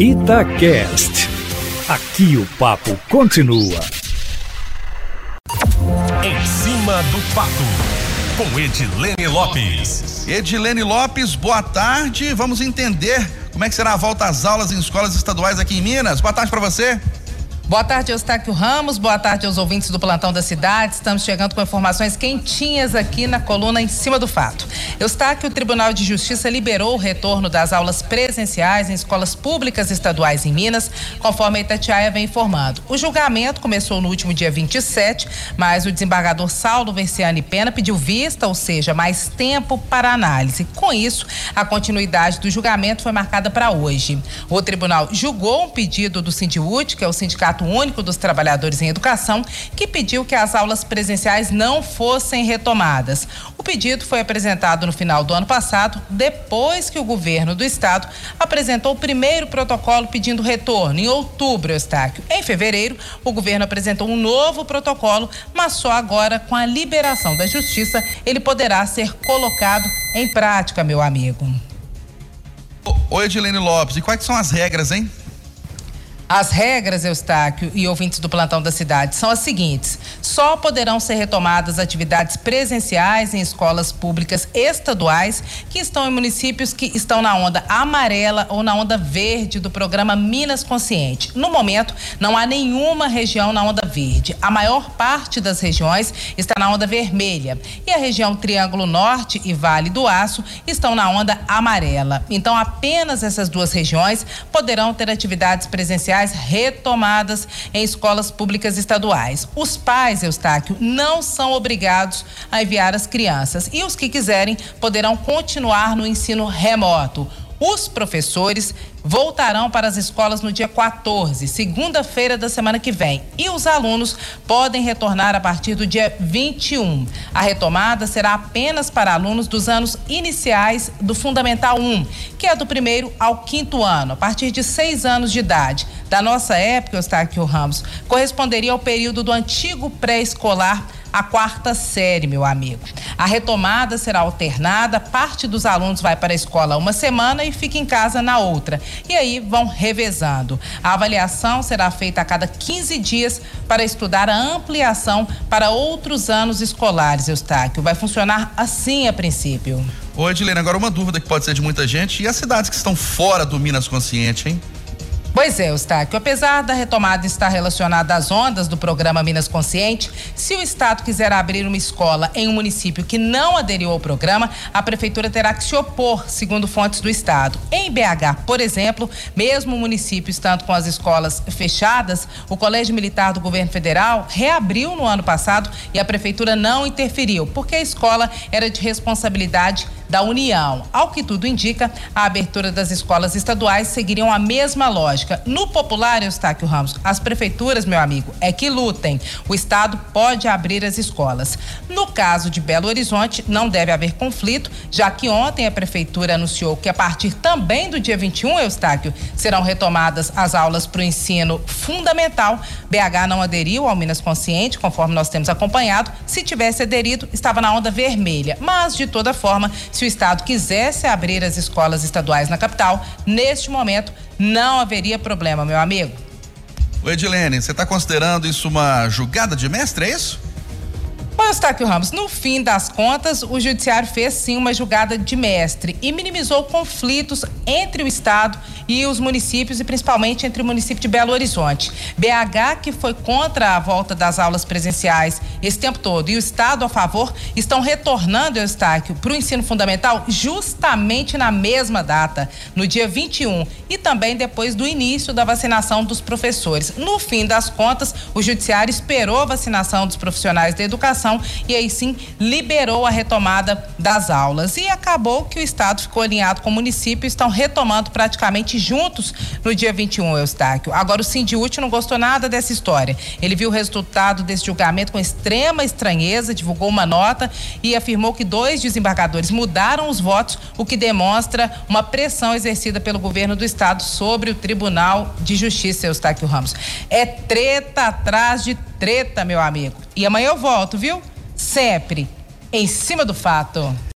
Itacast. Aqui o papo continua. Em cima do papo, com Edilene Lopes. Edilene Lopes, boa tarde. Vamos entender como é que será a volta às aulas em escolas estaduais aqui em Minas. Boa tarde para você. Boa tarde, Eustáquio Ramos. Boa tarde aos ouvintes do Plantão da Cidade. Estamos chegando com informações quentinhas aqui na coluna Em Cima do Fato. Eustáquio, o Tribunal de Justiça liberou o retorno das aulas presenciais em escolas públicas estaduais em Minas, conforme a Itatiaia vem informando. O julgamento começou no último dia 27, mas o desembargador Saulo Versiani Pena pediu vista, ou seja, mais tempo para análise. Com isso, a continuidade do julgamento foi marcada para hoje. O tribunal julgou um pedido do Sindiúte, que é o Sindicato Sindicato Único dos Trabalhadores em Educação, que pediu que as aulas presenciais não fossem retomadas. O pedido foi apresentado no final do ano passado, depois que o governo do estado apresentou o primeiro protocolo pedindo retorno, em outubro, Eustáquio. Em fevereiro, o governo apresentou um novo protocolo, mas só agora, com a liberação da justiça, ele poderá ser colocado em prática, meu amigo. Oi, Edilene Lopes, e quais são as regras, hein? As regras, Eustáquio e ouvintes do plantão da cidade, são as seguintes: só poderão ser retomadas atividades presenciais em escolas públicas estaduais que estão em municípios que estão na onda amarela ou na onda verde do programa Minas Consciente. No momento, não há nenhuma região na onda verde. A maior parte das regiões está na onda vermelha. E a região Triângulo Norte e Vale do Aço estão na onda amarela. Então, apenas essas duas regiões poderão ter atividades presenciais retomadas em escolas públicas estaduais. Os pais, Eustáquio, não são obrigados a enviar as crianças e os que quiserem poderão continuar no ensino remoto. Os professores voltarão para as escolas no dia 14, segunda-feira da semana que vem, e os alunos podem retornar a partir do dia 21. A retomada será apenas para alunos dos anos iniciais do Fundamental 1, que é do primeiro ao quinto ano, a partir de seis anos de idade. Da nossa época, Eustáquio Ramos, corresponderia ao período do antigo pré-escolar a quarta série, meu amigo. A retomada será alternada, parte dos alunos vai para a escola uma semana e fica em casa na outra. E aí vão revezando. A avaliação será feita a cada 15 dias para estudar a ampliação para outros anos escolares, Eustáquio. Vai funcionar assim a princípio. Oi, Edilene, agora uma dúvida que pode ser de muita gente. E as cidades que estão fora do Minas Consciente, hein? Pois é, Eustáquio. Apesar da retomada estar relacionada às ondas do programa Minas Consciente, se o Estado quiser abrir uma escola em um município que não aderiu ao programa, a Prefeitura terá que se opor, segundo fontes do Estado. Em BH, por exemplo, mesmo o município estando com as escolas fechadas, o Colégio Militar do Governo Federal reabriu no ano passado e a Prefeitura não interferiu, porque a escola era de responsabilidade da União. Ao que tudo indica, a abertura das escolas estaduais seguiriam a mesma lógica. No popular, Eustáquio Ramos, as prefeituras, meu amigo, é que lutem. O Estado pode abrir as escolas. No caso de Belo Horizonte, não deve haver conflito, já que ontem a prefeitura anunciou que a partir também do dia 21, Eustáquio, serão retomadas as aulas para o ensino fundamental. BH não aderiu ao Minas Consciente, conforme nós temos acompanhado. Se tivesse aderido, estava na onda vermelha. Mas, de toda forma, se o Estado quisesse abrir as escolas estaduais na capital, neste momento não haveria problema, meu amigo. O Edilene, você está considerando isso uma julgada de mestre, é isso? Eustáquio Ramos, no fim das contas, o judiciário fez sim uma julgada de mestre e minimizou conflitos entre o Estado e os municípios e principalmente entre o município de Belo Horizonte. BH, que foi contra a volta das aulas presenciais esse tempo todo, e o Estado a favor, estão retornando, Eustáquio, para o ensino fundamental justamente na mesma data, no dia 21, e também depois do início da vacinação dos professores. No fim das contas, o judiciário esperou a vacinação dos profissionais da educação e aí sim liberou a retomada das aulas. E acabou que o Estado ficou alinhado com o município e estão retomando praticamente juntos no dia 21, Eustáquio. Agora, o Sindiúti não gostou nada dessa história. Ele viu o resultado desse julgamento com extrema estranheza, divulgou uma nota e afirmou que dois desembargadores mudaram os votos, o que demonstra uma pressão exercida pelo governo do Estado sobre o Tribunal de Justiça, Eustáquio Ramos. É treta atrás de treta, meu amigo. E amanhã eu volto, viu? Sempre em cima do fato.